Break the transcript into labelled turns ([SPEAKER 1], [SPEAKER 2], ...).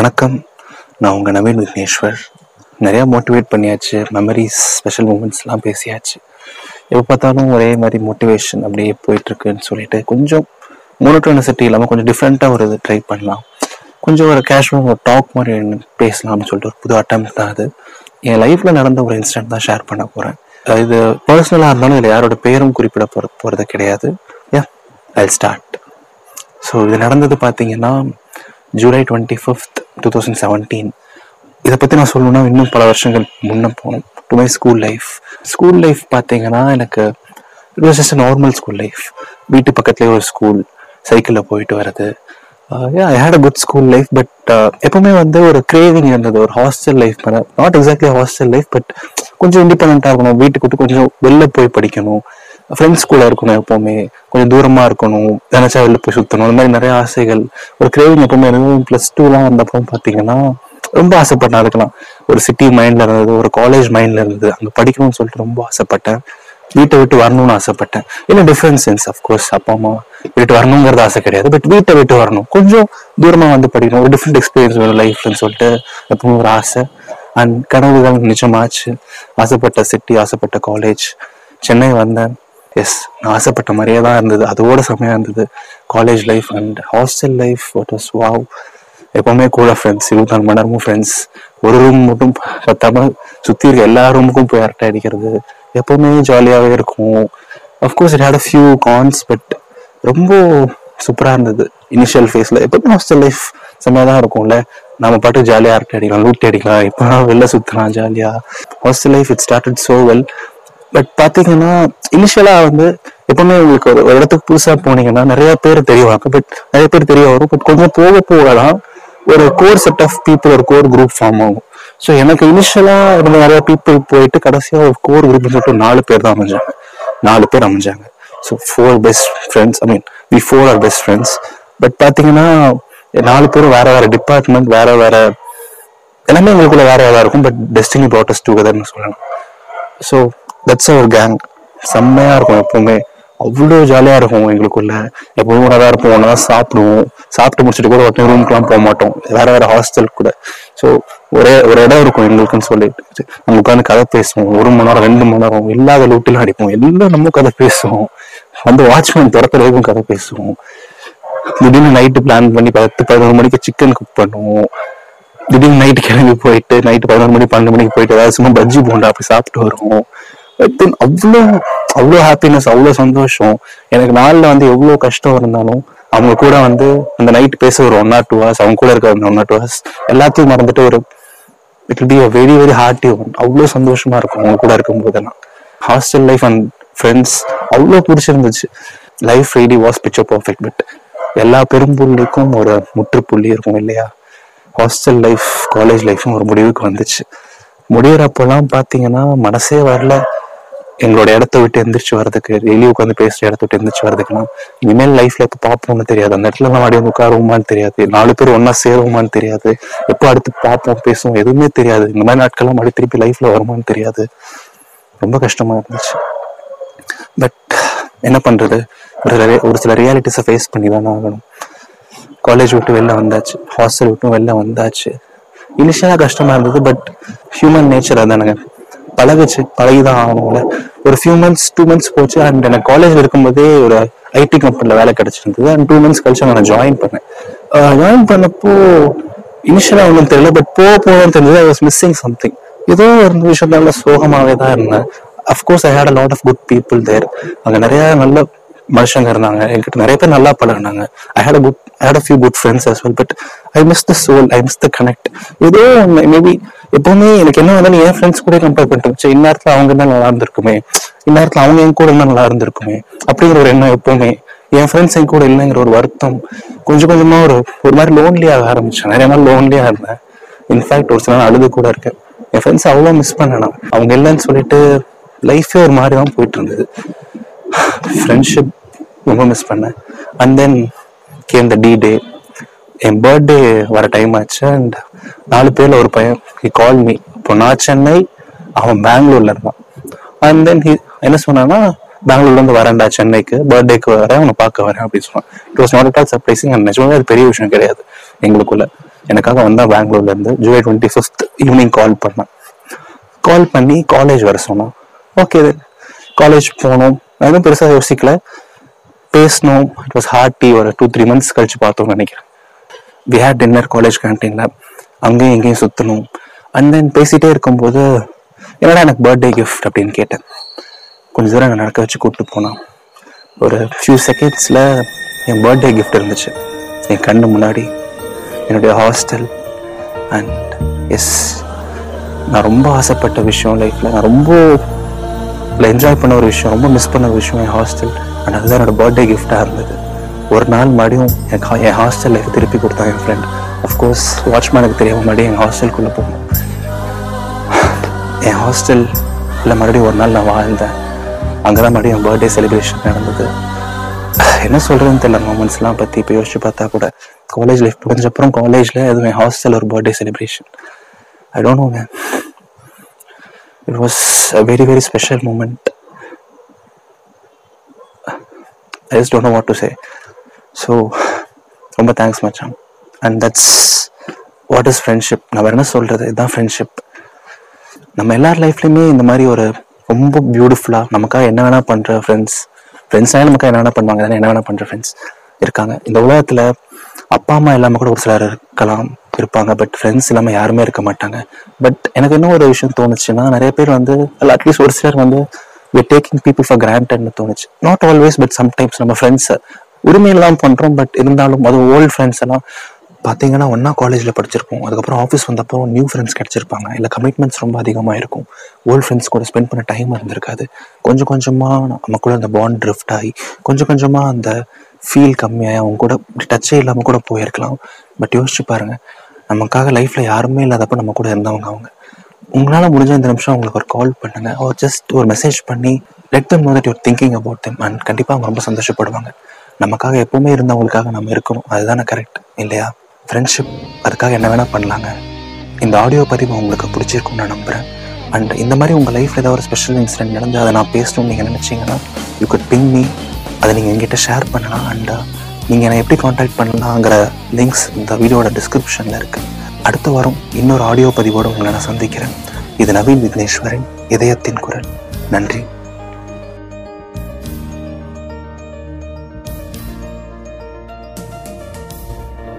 [SPEAKER 1] வணக்கம். நான் உங்கள் நவீன் விக்னேஸ்வர். நிறையா மோட்டிவேட் பண்ணியாச்சு. மெமரிஸ் ஸ்பெஷல் மூமெண்ட்ஸ்லாம் பேசியாச்சு. எப்போ பார்த்தாலும் ஒரே மாதிரி மோட்டிவேஷன் அப்படியே போயிட்டுருக்குன்னு சொல்லிட்டு கொஞ்சம் மோனோட்டோனசிட்டி இல்லாமல் கொஞ்சம் டிஃப்ரெண்ட்டாக ஒரு இது ட்ரை பண்ணலாம். கொஞ்சம் ஒரு கேஷுவல் ஒரு டாக் மாதிரி பேசலாம்னு சொல்லிட்டு ஒரு புது அட்டம் தான் அது. என் லைஃப்பில் நடந்த ஒரு இன்சிடென்ட் தான் ஷேர் பண்ண போகிறேன் இது பர்சனலாக இருந்தாலும் இதில் யாரோட பேரும் குறிப்பிட போகிற போகிறது கிடையாது. யா ஐ ஸ்டார்ட் ஸோ இது நடந்தது பார்த்தீங்கன்னா July twenty fifth two thousand seventeen இதை பற்றி நான் சொல்லணும்னா இன்னும் பல வருஷங்கள் முன்னே போகணும் to my school life school life பார்த்தீங்கன்னா எனக்கு it was just normal school life வீட்டு பக்கத்துலேயே ஒரு ஸ்கூல் சைக்கிளில் போயிட்டு வர்றது. I had a good school life but எப்பவுமே வந்து ஒரு கிரேவிங் இருந்தது. ஒரு hostel life not exactly hostel life but கொஞ்சம் இண்டிபெண்ட்டாக இருக்கணும். வீட்டுக்கு விட்டு கொஞ்சம் வெளில போய் படிக்கணும். ஃப்ரெண்ட்ஸ் கூட இருக்கணும் எப்பவுமே. கொஞ்சம் தூரமா இருக்கணும். தினச்சா வெளில போய் சுத்தணும். அந்த மாதிரி நிறைய ஆசைகள். ஒரு கிரேவிங் எப்பவுமே இருந்தது ப்ளஸ் டூலாம் வந்தப்போ பார்த்தீங்கன்னா ரொம்ப ஆசைப்பட்டேன் அதுக்கெல்லாம் ஒரு சிட்டி மைண்ட்ல இருந்தது ஒரு காலேஜ் மைண்ட்ல இருந்தது. அங்கே படிக்கணும்னு சொல்லிட்டு ரொம்ப ஆசைப்பட்டேன். வீட்டை விட்டு வரணும்னு ஆசைப்பட்டேன். இல்லை டிஃப்ரெண்ட் சென்ஸ் அஃப்கோர்ஸ் அப்பா அம்மா வீட்டு வரணுங்கிறது ஆசை கிடையாது. பட் வீட்டை விட்டு வரணும். கொஞ்சம் தூரமா வந்து படிக்கணும். ஒரு டிஃப்ரெண்ட் எக்ஸ்பீரியன்ஸ் வேணும் லைஃப்னு சொல்லிட்டு எப்பவும் ஒரு ஆசை. அண்ட் கனவுகள் நிஜமாச்சு ஆசைப்பட்ட சிட்டி ஆசைப்பட்ட காலேஜ் சென்னை வந்தேன். எஸ் நான் ஆசைப்பட்ட மாதிரியே தான் இருந்தது. அதோட செம்மையாக இருந்தது. College life and hostel life what was wow எப்பவுமே கூட ஃப்ரெண்ட்ஸ் இருபத்தி நாலு மணி நேரமும் ஃப்ரெண்ட்ஸ் ஒரு ரூம் மட்டும் பத்தாம சுற்றி இருக்க எல்லா ரூமுக்கும் போய் அரட்டை அடிக்கிறது. எப்பவுமே ஜாலியாகவே இருக்கும். Of course it had a few cons but ரொம்ப சூப்பராக இருந்தது. இனிஷியல் ஃபேஸில் எப்பவுமே ஹாஸ்டல் லைஃப் செம்மையாக தான் இருக்கும்ல. நம்ம பாட்டு ஜாலியாக அரட்டை அடிக்கலாம் லூட்டி அடிக்கலாம் இப்போ வெளில சுற்றலாம் ஜாலியாக hostel life it started so well but பாத்தீங்கன்னா இனிஷியலா வந்து எப்பவுமே உங்களுக்கு ஒரு ஒரு இடத்துக்கு புதுசா போனீங்கன்னா நிறைய பேர் தெரிவாங்க. பட் நிறைய பேர் தெரிய வரும் பட் கொஞ்சம் போக போகலாம் ஒரு கோர் செட் ஆஃப் பீப்புள் ஒரு கோர் குரூப் ஃபார்ம் ஆகும். ஸோ எனக்கு இனிஷியலா இருந்த நிறைய பீப்புள் போயிட்டு கடைசியா ஒரு கோர் குரூப் சொல்லிட்டு நாலு பேர் தான் அமைஞ்சாங்க. நாலு பேர் அமைஞ்சாங்க. So four best friends I mean we four are best friends but பாத்தீங்கன்னா நாலு பேரும் வேற வேற டிபார்ட்மெண்ட் வேற வேற எல்லாமே எங்களுக்குள்ள வேற வேற இருக்கும். பட் டெஸ்டினி ப்ராட்டஸ் டுகெதர்னு சொல்லலாம். ஸோ தட்ஸ் அவர் கேங் செம்மையா இருக்கும் எப்பவுமே. அவ்வளோ ஜாலியா இருக்கும் எங்களுக்குள்ள. எப்பவும் ஒன்றா தான் இருப்போம். ஒன்றா சாப்பிடுவோம். சாப்பிட்டு முடிச்சுட்டு கூட ஒருத்தர் ரூம்க்குலாம் போக மாட்டோம். வேற வேற ஹாஸ்டல் கூட. ஸோ ஒரே ஒரு இடம் இருக்கும் எங்களுக்குன்னு சொல்லிட்டு. நம்ம உட்காந்து கதை பேசுவோம். ஒரு மணி நேரம் ரெண்டு மணி நேரம் இல்லாத லூட்டிலாம் அடிப்போம். எல்லாம் நம்ம கதை பேசுவோம். வந்து வாட்ச்மேன் திறக்கிற வரைக்கும் கதை பேசுவோம். திடீர்னு நைட்டு பிளான் பண்ணி பத்து பதினோரு மணிக்கு சிக்கன் குக் பண்ணுவோம். திடீர்னு நைட்டு கிளம்பி போயிட்டு நைட்டு பதினோரு மணி பன்னெண்டு மணிக்கு போயிட்டு ஏதாவது சும்மா பஜ்ஜி போண்டா அப்படி சாப்பிட்டு வருவோம். தென் அவ்வளோ அவ்வளோ ஹாப்பினஸ் அவ்வளோ சந்தோஷம். எனக்கு நாளில் வந்து எவ்வளோ கஷ்டம் இருந்தாலும் அவங்க கூட வந்து அந்த நைட் பேச ஒரு ஒன் ஆர் டூ ஹவர்ஸ் அவங்க கூட இருக்க ஒன் ஆர் டூ ஹவர்ஸ் எல்லாத்தையும் மறந்துட்டு ஒரு it be a very very hearty one அவ்வளோ சந்தோஷமா இருக்கும் அவங்க கூட இருக்கும் போதெல்லாம் ஹாஸ்டல் லைஃப் அண்ட் ஃப்ரெண்ட்ஸ் அவ்வளோ பிடிச்சிருந்துச்சு. Life ready was picture perfect but எல்லா பெரும்புள்ளிக்கும் ஒரு முற்றுப்புள்ளி இருக்கும் இல்லையா? ஹாஸ்டல் லைஃப் காலேஜ் லைஃப்பும் ஒரு முடிவுக்கு வந்துச்சு. முடிகிறப்பெல்லாம் பார்த்தீங்கன்னா மனசே வரல. எங்களோட இடத்த விட்டு எந்திரிச்சு வரதுக்கு வெளியே உட்காந்து பேசுற இடத்த விட்டு எந்திரிச்சு வரதுக்குனா இனிமேல் லைஃப்ல எப்போ பார்ப்போம்னு தெரியாது. அந்த இடத்துல நம்ம அப்படியே உட்காருவோமான்னு தெரியாது. நாலு பேர் ஒன்னா சேருவோமான்னு தெரியாது. எப்போ அடுத்து பார்ப்போம் பேசுவோம் எதுவுமே தெரியாது. இந்த மாதிரி நாட்கள்லாம் மறுபடியும் திருப்பி லைஃப்ல வருமான்னு தெரியாது. ரொம்ப கஷ்டமா இருந்துச்சு. பட் என்ன பண்றது? ஒரு சில ஒரு சில ரியாலிட்டிஸை ஃபேஸ் பண்ணி தானே ஆகணும். காலேஜ் விட்டு வெளில வந்தாச்சு. ஹாஸ்டல் விட்டு வெளில வந்தாச்சு. இனிஷியலா கஷ்டமா இருந்தது பட் ஹியூமன் நேச்சர் அதானுங்க. பழகுச்சு பழகிதான் ஆகணும்ல ஒரு ஃபியூ மந்த்ஸ் டூ மந்த்ஸ் போச்சு அண்ட் எனக்கு காலேஜ்ல இருக்கும்போதே ஒரு ஐடி கம்பெனியில் வேலை கிடச்சிருந்தது அண்ட் டூ மந்த்ஸ் கழிச்சு நான் ஜாயின் பண்ணேன். ஜாயின் பண்ணப்போ இனிஷியலாக ஒன்றும் தெரியல பட் போக போகணும்னு தெரிஞ்சது ஐ வாஸ் மிஸ்ஸிங் சம்திங் ஏதோ ஒரு விஷயத்தால சோகமாகவே தான் இருந்தேன் of course I had a lot of good people there அங்கே நிறையா நல்ல மனுஷங்க இருந்தாங்க. என்கிட்ட நிறைய பேர் நல்லா பழகினாங்க. I had good I had few good friends as well but I miss the soul I miss the connect ஏதோ மேபி எப்பவுமே எனக்கு என்ன வந்தாலும் என் ஃப்ரெண்ட்ஸ் கூட கம்பேர் பண்ணிட்டு சரி, இந்நேரத்துல அவங்க தான் நல்லா இருந்திருக்குமே. இந்நேரத்தில் அவங்க என் கூட இருந்தால் நல்லா இருந்திருக்குமே. அப்படிங்கிற ஒரு எண்ணம் எப்பவுமே. என் ஃப்ரெண்ட்ஸ் என் கூட இல்லைங்கிற ஒரு வருத்தம். கொஞ்சம் கொஞ்சமா ஒரு ஒரு மாதிரி லோன்லியாக ஆரம்பிச்சேன். நிறைய நாள் லோன்லியா இருந்தேன். இன்ஃபேக்ட் ஒரு சில நாள் அழுது கூட இருக்கேன். என் ஃப்ரெண்ட்ஸ் அவ்வளோ மிஸ் பண்ணேன் அவங்க இல்லைன்னு சொல்லிட்டு லைஃபே ஒரு மாதிரி தான் போயிட்டு இருந்தது. ஃப்ரெண்ட்ஷிப் ரொம்ப மிஸ் பண்ணேன். And then came the D day N birthday வர டைம் ஆச்சு. அண்ட் நாலு பேர்ல ஒரு பையன் ஹி கால் மீ இப்போ நான் சென்னை அவன் பெங்களூர்ல இருந்தான். அண்ட் தென் ஹி என்ன சொன்னான்னா பெங்களூர்ல இருந்து வரேன்டா சென்னைக்கு பர்த்டேக்கு வரேன் உன்னை பார்க்க வரேன் அப்படின்னு சொன்னான். It was not at all surprising and நிஜமாவே அது பெரிய விஷயம் கிடையாது எங்களுக்குள்ள. எனக்காக வந்தால் பெங்களூர்ல இருந்து July twenty fifth evening call பண்ணேன். கால் பண்ணி காலேஜ் வர சொன்னான். ஓகே காலேஜ் போனோம். நான் எதுவும் பெருசாக யோசிக்கல. பேசணும் இட் வாஸ் ஹார்ட்டி ஒரு டூ த்ரீ மந்த்ஸ் கழிச்சு பார்த்தோம்னு நினைக்கிறேன். வி ஹேட் டின்னர் காலேஜ் கேன்டீன்ல அங்கேயும் எங்கேயும் சுற்றணும் அண்ட் தென் பேசிகிட்டே இருக்கும்போது என்னடா எனக்கு பர்த்டே கிஃப்ட் அப்படின்னு கேட்டேன். கொஞ்ச தூரம் நான் நடக்க வச்சு கூப்பிட்டு போனான். ஒரு ஃபியூ செகண்ட்ஸில் என் பர்த்டே கிஃப்ட் இருந்துச்சு. என் கண்ணு முன்னாடி என்னுடைய ஹாஸ்டல் அண்ட் எஸ் நான் ரொம்ப ஆசைப்பட்ட விஷயம் லைஃப்பில் நான் ரொம்ப என்ஜாய் பண்ண ஒரு விஷயம் ரொம்ப மிஸ் பண்ண ஒரு விஷயம் என் ஹாஸ்டல் அண்ட் அதுதான் என்னோட பர்த்டே கிஃப்டாக இருந்தது. ஒரு நாள் மறுபடியும் என் ஹா- என் ஹாஸ்டல் லைஃப் திருப்பி கொடுத்தான் என் ஃப்ரெண்ட் அஃப்கோர்ஸ் வாட்ச்மேனுக்கு தெரியாமல் மறுபடியும் என் ஹாஸ்டலுக்குள்ளே போகணும் என் ஹாஸ்டலில் மறுபடியும் ஒரு நாள் நான் வாழ்ந்தேன். அங்கே தான் மறுபடியும் என் பர்த்டே செலிப்ரேஷன் நடந்தது. என்ன சொல்கிறதுன்னு தெரியல மூமெண்ட்ஸ்லாம் பற்றி இப்போ யோசிச்சு பார்த்தா கூட. காலேஜ் லைஃப் முடிஞ்சப்பறம் காலேஜில் எதுவும் என் ஹாஸ்டல் ஒரு birthday celebration I don't know ma'am it was a very very special moment I just don't know what to say so ரொம்ப தேங்க்ஸ் மச்சான். And that's what is friendship நம்ம என்ன சொல்கிறது இதுதான் ஃப்ரெண்ட்ஷிப் நம்ம எல்லார் லைஃப்லையுமே இந்த மாதிரி ஒரு ரொம்ப பியூட்டிஃபுல்லாக நமக்காக என்ன வேணால் பண்ணுற ஃப்ரெண்ட்ஸ் ஃப்ரெண்ட்ஸ்னால நமக்காக என்ன வேணால் பண்ணுவாங்க. தானே என்ன வேணால் பண்ணுற ஃப்ரெண்ட்ஸ் இருக்காங்க. இந்த உலகத்தில் அப்பா அம்மா இல்லாமல் கூட ஒரு சிலர் இருக்கலாம் இருப்பாங்க. பட் ஃப்ரெண்ட்ஸ் இல்லாமல் யாருமே இருக்க மாட்டாங்க. பட் எனக்கு இன்னும் ஒரு விஷயம் தோணுச்சுன்னா நிறைய பேர் வந்து அட்லீஸ்ட் ஒரு சிலர் வந்து வி டேக்கிங் பீப்புள் ஃபார் கிராண்டட்னு தோணுச்சு. நாட் ஆல்வேஸ் பட் சம்டைம்ஸ் நம்ம ஃப்ரெண்ட்ஸை உரிமையில தான் பட் இருந்தாலும் அது ஓல்டு ஃப்ரெண்ட்ஸ் எல்லாம் பார்த்தீங்கன்னா ஒன்றா காலேஜில் படிச்சிருப்போம். அதுக்கப்புறம் ஆஃபீஸ் வந்தப்போ நியூ ஃப்ரெண்ட்ஸ் கிடைச்சிருப்பாங்க. இல்லை கமிட்மெண்ட்ஸ் ரொம்ப அதிகமாக இருக்கும். ஓல்டு ஃப்ரெண்ட்ஸ் கூட ஸ்பெண்ட் பண்ண டைம் இருந்திருக்காது. கொஞ்சம் கொஞ்சமாக நமக்குள்ள அந்த பாண்ட் ட்ரிஃப்ட் ஆகி கொஞ்சம் கொஞ்சமாக அந்த ஃபீல் கம்மியாகி அவங்க கூட டச்சே இல்லாமல் கூட போயிருக்கலாம். பட் யோசிச்சு பாருங்கள் நமக்காக லைஃப்பில் யாருமே இல்லாதப்போ நம்ம கூட இருந்தவங்க அவங்க. உங்களால் முடிஞ்ச இந்த நிமிஷம் அவங்களுக்கு ஒரு கால் பண்ணுங்க. ஒரு ஜஸ்ட் ஒரு மெசேஜ் பண்ணி let them know that you're thinking about them and கண்டிப்பாக அவங்க ரொம்ப சந்தோஷப்படுவாங்க. நமக்காக எப்பவுமே இருந்தவங்களுக்காக நம்ம இருக்கணும். அதுதானே கரெக்ட் இல்லையா? ஃப்ரெண்ட்ஷிப் அதுக்காக என்ன வேணால் பண்ணலாங்க. இந்த ஆடியோ பதிவு உங்களுக்கு பிடிச்சிருக்கும்னு நான் நம்புகிறேன் அண்ட் இந்த மாதிரி உங்கள் லைஃப்பில் ஏதாவது ஒரு ஸ்பெஷல் இன்சிடென்ட் நடந்து அதை நான் பேசணும்னு நீங்கள் நினச்சிங்கன்னா யூ குட் பிங் மீ அதை நீங்கள் எங்கிட்ட ஷேர் பண்ணலாம். அண்ட் நீங்கள் என்னை எப்படி காண்டாக்ட் பண்ணலாங்கிற லிங்க்ஸ் இந்த வீடியோட டிஸ்கிரிப்ஷனில் இருக்குது அடுத்த வாரம் இன்னொரு ஆடியோ பதிவோடு உங்களை நான் சந்திக்கிறேன். இது நவீன் விக்னேஸ்வரன் இதயத்தின் குரல். நன்றி.